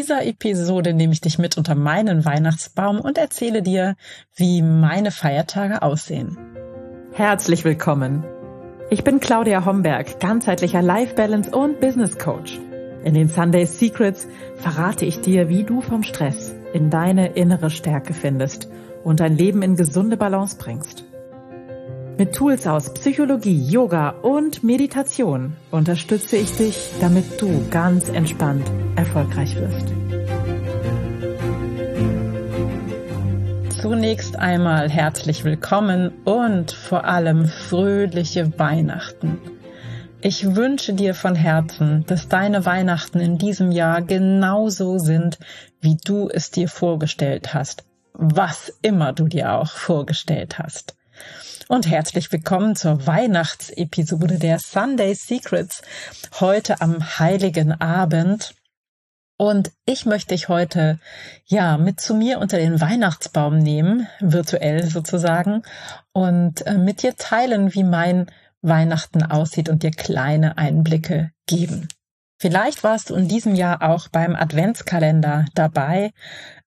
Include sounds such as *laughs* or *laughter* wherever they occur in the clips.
dieser Episode nehme ich dich mit unter meinen Weihnachtsbaum und erzähle dir, wie meine Feiertage aussehen. Herzlich willkommen. Ich bin Claudia Homberg, ganzheitlicher Life Balance und Business Coach. In den Sunday Secrets verrate ich dir, wie du vom Stress in deine innere Stärke findest und dein Leben in gesunde Balance bringst. Mit Tools aus Psychologie, Yoga und Meditation unterstütze ich dich, damit du ganz entspannt erfolgreich wirst. Zunächst einmal herzlich willkommen und vor allem fröhliche Weihnachten. Ich wünsche dir von Herzen, dass deine Weihnachten in diesem Jahr genauso sind, wie du es dir vorgestellt hast, was immer du dir auch vorgestellt hast und herzlich willkommen zur Weihnachtsepisode der Sunday Secrets heute am heiligen Abend. Und ich möchte dich heute, ja, mit zu mir unter den Weihnachtsbaum nehmen, virtuell sozusagen, und äh, mit dir teilen, wie mein Weihnachten aussieht und dir kleine Einblicke geben. Vielleicht warst du in diesem Jahr auch beim Adventskalender dabei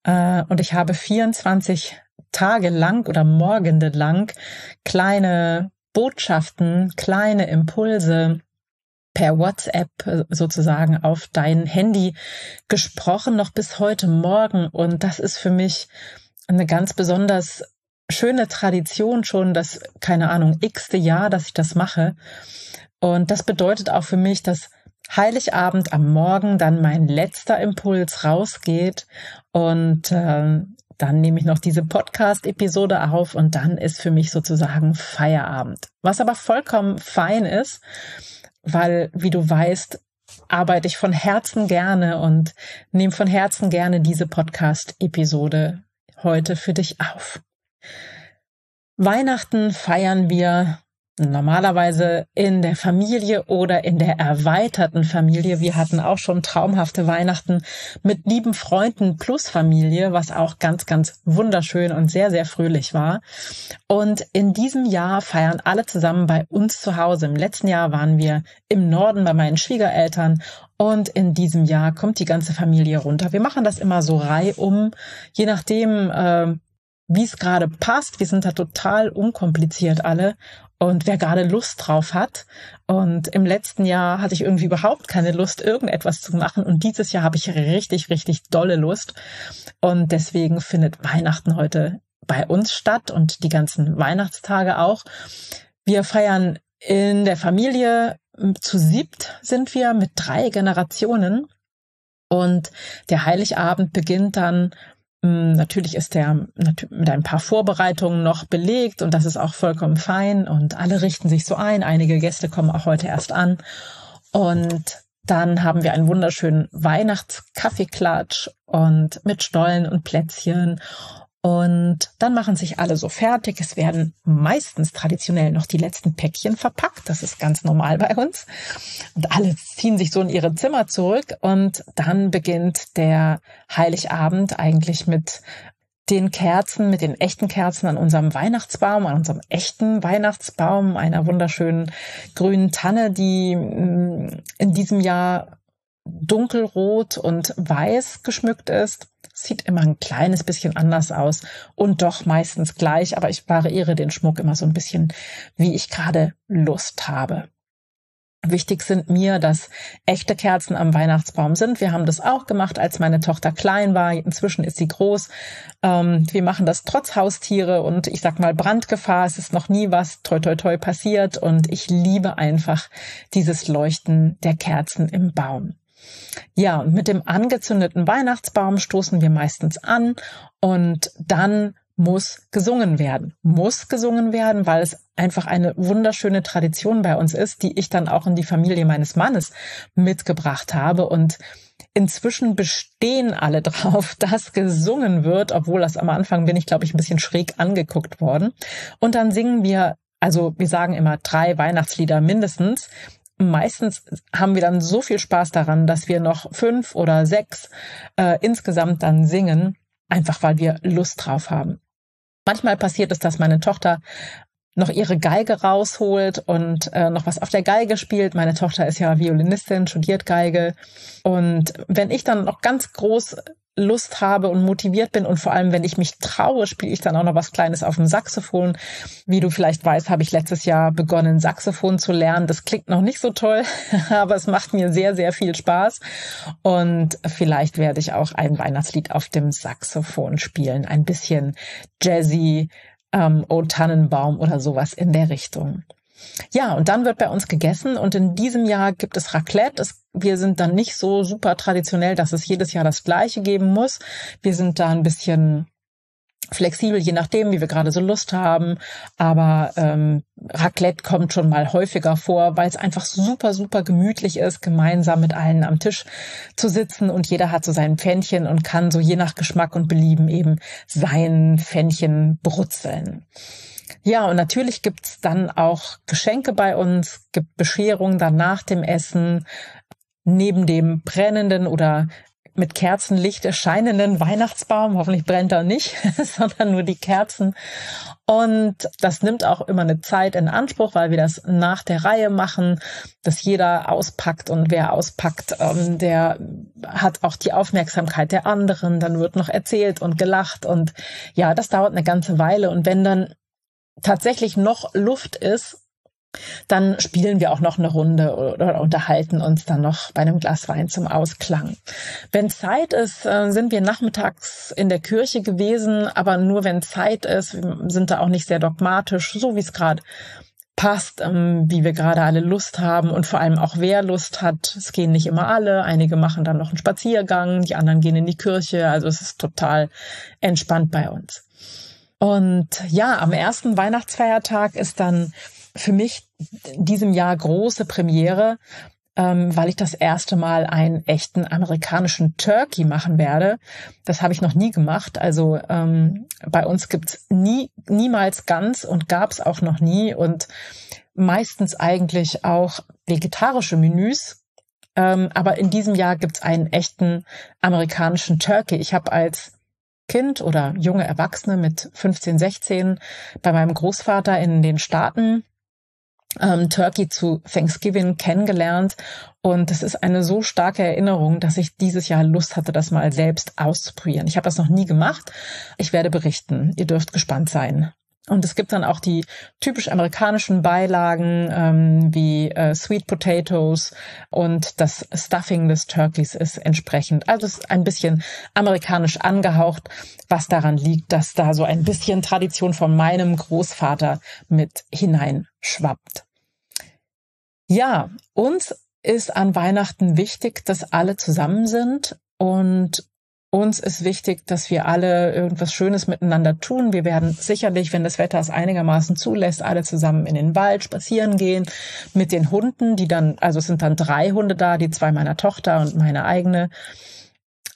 äh, und ich habe 24 Tage lang oder Morgende lang kleine Botschaften, kleine Impulse per WhatsApp äh, sozusagen auf dein Handy gesprochen, noch bis heute Morgen. Und das ist für mich eine ganz besonders schöne Tradition schon, das, keine Ahnung, x-te Jahr, dass ich das mache. Und das bedeutet auch für mich, dass Heiligabend am Morgen dann mein letzter Impuls rausgeht und äh, dann nehme ich noch diese Podcast-Episode auf und dann ist für mich sozusagen Feierabend. Was aber vollkommen fein ist, weil, wie du weißt, arbeite ich von Herzen gerne und nehme von Herzen gerne diese Podcast-Episode heute für dich auf. Weihnachten feiern wir Normalerweise in der Familie oder in der erweiterten Familie. Wir hatten auch schon traumhafte Weihnachten mit lieben Freunden plus Familie, was auch ganz, ganz wunderschön und sehr, sehr fröhlich war. Und in diesem Jahr feiern alle zusammen bei uns zu Hause. Im letzten Jahr waren wir im Norden bei meinen Schwiegereltern und in diesem Jahr kommt die ganze Familie runter. Wir machen das immer so reihum, je nachdem, äh, wie es gerade passt. Wir sind da total unkompliziert alle und wer gerade Lust drauf hat. Und im letzten Jahr hatte ich irgendwie überhaupt keine Lust, irgendetwas zu machen. Und dieses Jahr habe ich richtig, richtig dolle Lust. Und deswegen findet Weihnachten heute bei uns statt und die ganzen Weihnachtstage auch. Wir feiern in der Familie zu siebt sind wir mit drei Generationen. Und der Heiligabend beginnt dann natürlich ist der mit ein paar Vorbereitungen noch belegt und das ist auch vollkommen fein und alle richten sich so ein. Einige Gäste kommen auch heute erst an und dann haben wir einen wunderschönen Weihnachtskaffeeklatsch und mit Stollen und Plätzchen und dann machen sich alle so fertig. Es werden meistens traditionell noch die letzten Päckchen verpackt. Das ist ganz normal bei uns. Und alle ziehen sich so in ihre Zimmer zurück. Und dann beginnt der Heiligabend eigentlich mit den Kerzen, mit den echten Kerzen an unserem Weihnachtsbaum, an unserem echten Weihnachtsbaum, einer wunderschönen grünen Tanne, die mm, in diesem Jahr dunkelrot und weiß geschmückt ist. Sieht immer ein kleines bisschen anders aus und doch meistens gleich, aber ich variiere den Schmuck immer so ein bisschen, wie ich gerade Lust habe. Wichtig sind mir, dass echte Kerzen am Weihnachtsbaum sind. Wir haben das auch gemacht, als meine Tochter klein war. Inzwischen ist sie groß. Ähm, wir machen das trotz Haustiere und ich sag mal Brandgefahr. Es ist noch nie was toi toi toi passiert und ich liebe einfach dieses Leuchten der Kerzen im Baum. Ja, und mit dem angezündeten Weihnachtsbaum stoßen wir meistens an und dann muss gesungen werden. Muss gesungen werden, weil es einfach eine wunderschöne Tradition bei uns ist, die ich dann auch in die Familie meines Mannes mitgebracht habe. Und inzwischen bestehen alle *laughs* drauf, dass gesungen wird, obwohl das am Anfang bin ich, glaube ich, ein bisschen schräg angeguckt worden. Und dann singen wir also wir sagen immer drei Weihnachtslieder mindestens meistens haben wir dann so viel Spaß daran, dass wir noch fünf oder sechs äh, insgesamt dann singen, einfach weil wir Lust drauf haben. Manchmal passiert es, dass meine Tochter noch ihre Geige rausholt und äh, noch was auf der Geige spielt. Meine Tochter ist ja Violinistin, studiert Geige. Und wenn ich dann noch ganz groß Lust habe und motiviert bin und vor allem, wenn ich mich traue, spiele ich dann auch noch was Kleines auf dem Saxophon. Wie du vielleicht weißt, habe ich letztes Jahr begonnen, Saxophon zu lernen. Das klingt noch nicht so toll, *laughs* aber es macht mir sehr, sehr viel Spaß. Und vielleicht werde ich auch ein Weihnachtslied auf dem Saxophon spielen. Ein bisschen jazzy, ähm, O Tannenbaum oder sowas in der Richtung. Ja, und dann wird bei uns gegessen und in diesem Jahr gibt es Raclette. Es, wir sind dann nicht so super traditionell, dass es jedes Jahr das gleiche geben muss. Wir sind da ein bisschen flexibel, je nachdem, wie wir gerade so Lust haben. Aber ähm, Raclette kommt schon mal häufiger vor, weil es einfach super, super gemütlich ist, gemeinsam mit allen am Tisch zu sitzen und jeder hat so sein Pfännchen und kann so je nach Geschmack und Belieben eben sein Pfännchen brutzeln. Ja, und natürlich gibt's dann auch Geschenke bei uns, gibt Bescherung dann nach dem Essen, neben dem brennenden oder mit Kerzenlicht erscheinenden Weihnachtsbaum. Hoffentlich brennt er nicht, *laughs* sondern nur die Kerzen. Und das nimmt auch immer eine Zeit in Anspruch, weil wir das nach der Reihe machen, dass jeder auspackt und wer auspackt, ähm, der hat auch die Aufmerksamkeit der anderen. Dann wird noch erzählt und gelacht und ja, das dauert eine ganze Weile. Und wenn dann tatsächlich noch Luft ist, dann spielen wir auch noch eine Runde oder unterhalten uns dann noch bei einem Glas Wein zum Ausklang. Wenn Zeit ist, äh, sind wir nachmittags in der Kirche gewesen, aber nur wenn Zeit ist, sind da auch nicht sehr dogmatisch, so wie es gerade passt, ähm, wie wir gerade alle Lust haben und vor allem auch wer Lust hat. Es gehen nicht immer alle, einige machen dann noch einen Spaziergang, die anderen gehen in die Kirche, also es ist total entspannt bei uns. Und ja, am ersten Weihnachtsfeiertag ist dann für mich in diesem Jahr große Premiere, ähm, weil ich das erste Mal einen echten amerikanischen Turkey machen werde. Das habe ich noch nie gemacht. Also ähm, bei uns gibt's nie, niemals ganz und gab's auch noch nie und meistens eigentlich auch vegetarische Menüs. Ähm, aber in diesem Jahr gibt's einen echten amerikanischen Turkey. Ich habe als Kind oder junge Erwachsene mit 15, 16 bei meinem Großvater in den Staaten ähm, Turkey zu Thanksgiving kennengelernt. Und es ist eine so starke Erinnerung, dass ich dieses Jahr Lust hatte, das mal selbst auszuprobieren. Ich habe das noch nie gemacht. Ich werde berichten. Ihr dürft gespannt sein. Und es gibt dann auch die typisch amerikanischen Beilagen ähm, wie äh, Sweet Potatoes und das Stuffing des Turkeys ist entsprechend. Also es ist ein bisschen amerikanisch angehaucht, was daran liegt, dass da so ein bisschen Tradition von meinem Großvater mit hineinschwappt. Ja, uns ist an Weihnachten wichtig, dass alle zusammen sind und uns ist wichtig, dass wir alle irgendwas Schönes miteinander tun. Wir werden sicherlich, wenn das Wetter es einigermaßen zulässt, alle zusammen in den Wald spazieren gehen mit den Hunden, die dann, also es sind dann drei Hunde da, die zwei meiner Tochter und meine eigene.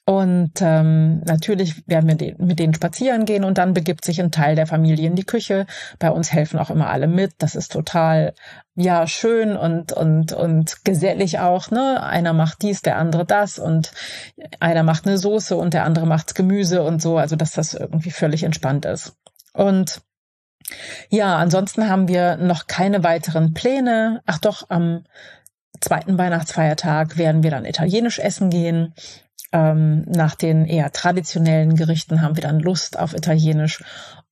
Und ähm, natürlich werden wir mit denen spazieren gehen und dann begibt sich ein Teil der Familie in die Küche. Bei uns helfen auch immer alle mit. Das ist total ja schön und und und gesellig auch. Ne, einer macht dies, der andere das und einer macht eine Soße und der andere macht Gemüse und so. Also dass das irgendwie völlig entspannt ist. Und ja, ansonsten haben wir noch keine weiteren Pläne. Ach doch, am zweiten Weihnachtsfeiertag werden wir dann italienisch essen gehen. Ähm, nach den eher traditionellen Gerichten haben wir dann Lust auf Italienisch.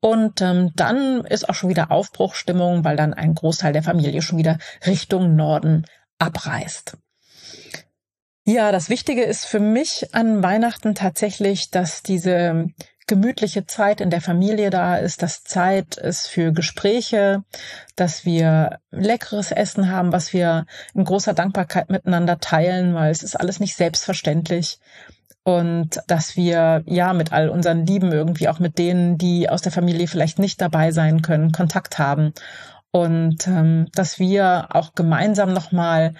Und ähm, dann ist auch schon wieder Aufbruchstimmung, weil dann ein Großteil der Familie schon wieder Richtung Norden abreist. Ja, das Wichtige ist für mich an Weihnachten tatsächlich, dass diese gemütliche Zeit in der Familie da ist, dass Zeit ist für Gespräche, dass wir leckeres Essen haben, was wir in großer Dankbarkeit miteinander teilen, weil es ist alles nicht selbstverständlich. Und dass wir ja mit all unseren Lieben irgendwie auch mit denen, die aus der Familie vielleicht nicht dabei sein können, Kontakt haben. Und ähm, dass wir auch gemeinsam nochmal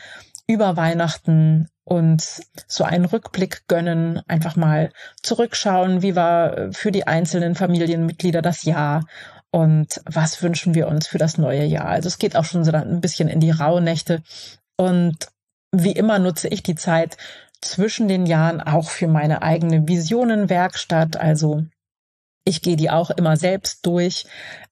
über Weihnachten uns so einen Rückblick gönnen, einfach mal zurückschauen, wie war für die einzelnen Familienmitglieder das Jahr und was wünschen wir uns für das neue Jahr. Also es geht auch schon so ein bisschen in die Rauhnächte und wie immer nutze ich die Zeit zwischen den Jahren auch für meine eigene Visionenwerkstatt, also Ich gehe die auch immer selbst durch.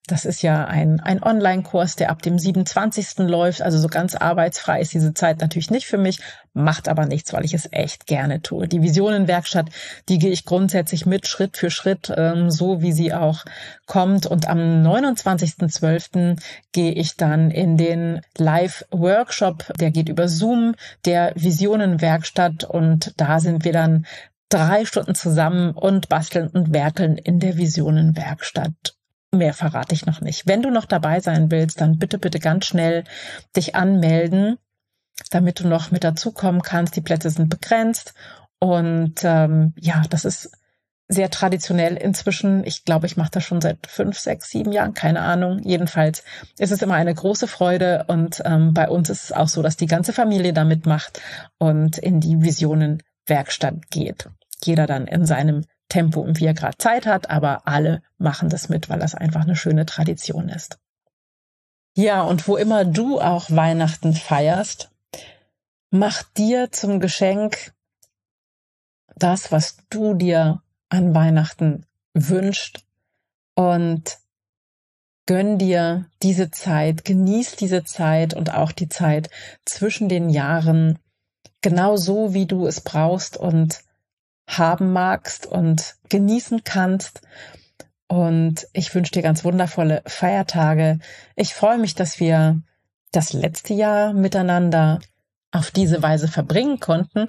Das ist ja ein, ein Online-Kurs, der ab dem 27. läuft. Also so ganz arbeitsfrei ist diese Zeit natürlich nicht für mich, macht aber nichts, weil ich es echt gerne tue. Die Visionenwerkstatt, die gehe ich grundsätzlich mit Schritt für Schritt, ähm, so wie sie auch kommt. Und am 29.12. gehe ich dann in den Live-Workshop, der geht über Zoom, der Visionenwerkstatt. Und da sind wir dann drei Stunden zusammen und basteln und werkeln in der Visionenwerkstatt. Mehr verrate ich noch nicht. Wenn du noch dabei sein willst, dann bitte, bitte ganz schnell dich anmelden, damit du noch mit dazukommen kannst. Die Plätze sind begrenzt und ähm, ja, das ist sehr traditionell inzwischen. Ich glaube, ich mache das schon seit fünf, sechs, sieben Jahren, keine Ahnung. Jedenfalls ist es immer eine große Freude und ähm, bei uns ist es auch so, dass die ganze Familie da mitmacht und in die Visionenwerkstatt geht. Jeder dann in seinem Tempo und wie er gerade Zeit hat, aber alle machen das mit, weil das einfach eine schöne Tradition ist. Ja, und wo immer du auch Weihnachten feierst, mach dir zum Geschenk das, was du dir an Weihnachten wünscht und gönn dir diese Zeit, genieß diese Zeit und auch die Zeit zwischen den Jahren genau so, wie du es brauchst und haben magst und genießen kannst. Und ich wünsche dir ganz wundervolle Feiertage. Ich freue mich, dass wir das letzte Jahr miteinander auf diese Weise verbringen konnten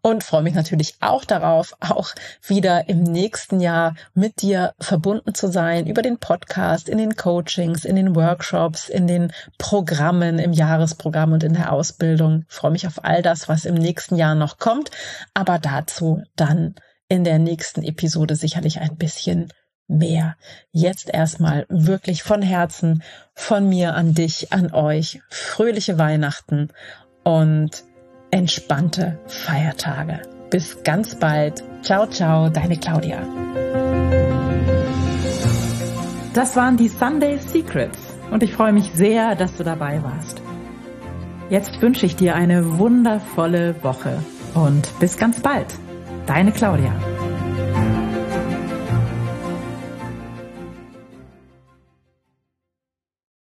und freue mich natürlich auch darauf, auch wieder im nächsten Jahr mit dir verbunden zu sein über den Podcast, in den Coachings, in den Workshops, in den Programmen, im Jahresprogramm und in der Ausbildung. Ich freue mich auf all das, was im nächsten Jahr noch kommt, aber dazu dann in der nächsten Episode sicherlich ein bisschen mehr. Jetzt erstmal wirklich von Herzen, von mir an dich, an euch, fröhliche Weihnachten und entspannte Feiertage. Bis ganz bald. Ciao, ciao, deine Claudia. Das waren die Sunday Secrets und ich freue mich sehr, dass du dabei warst. Jetzt wünsche ich dir eine wundervolle Woche und bis ganz bald. Deine Claudia.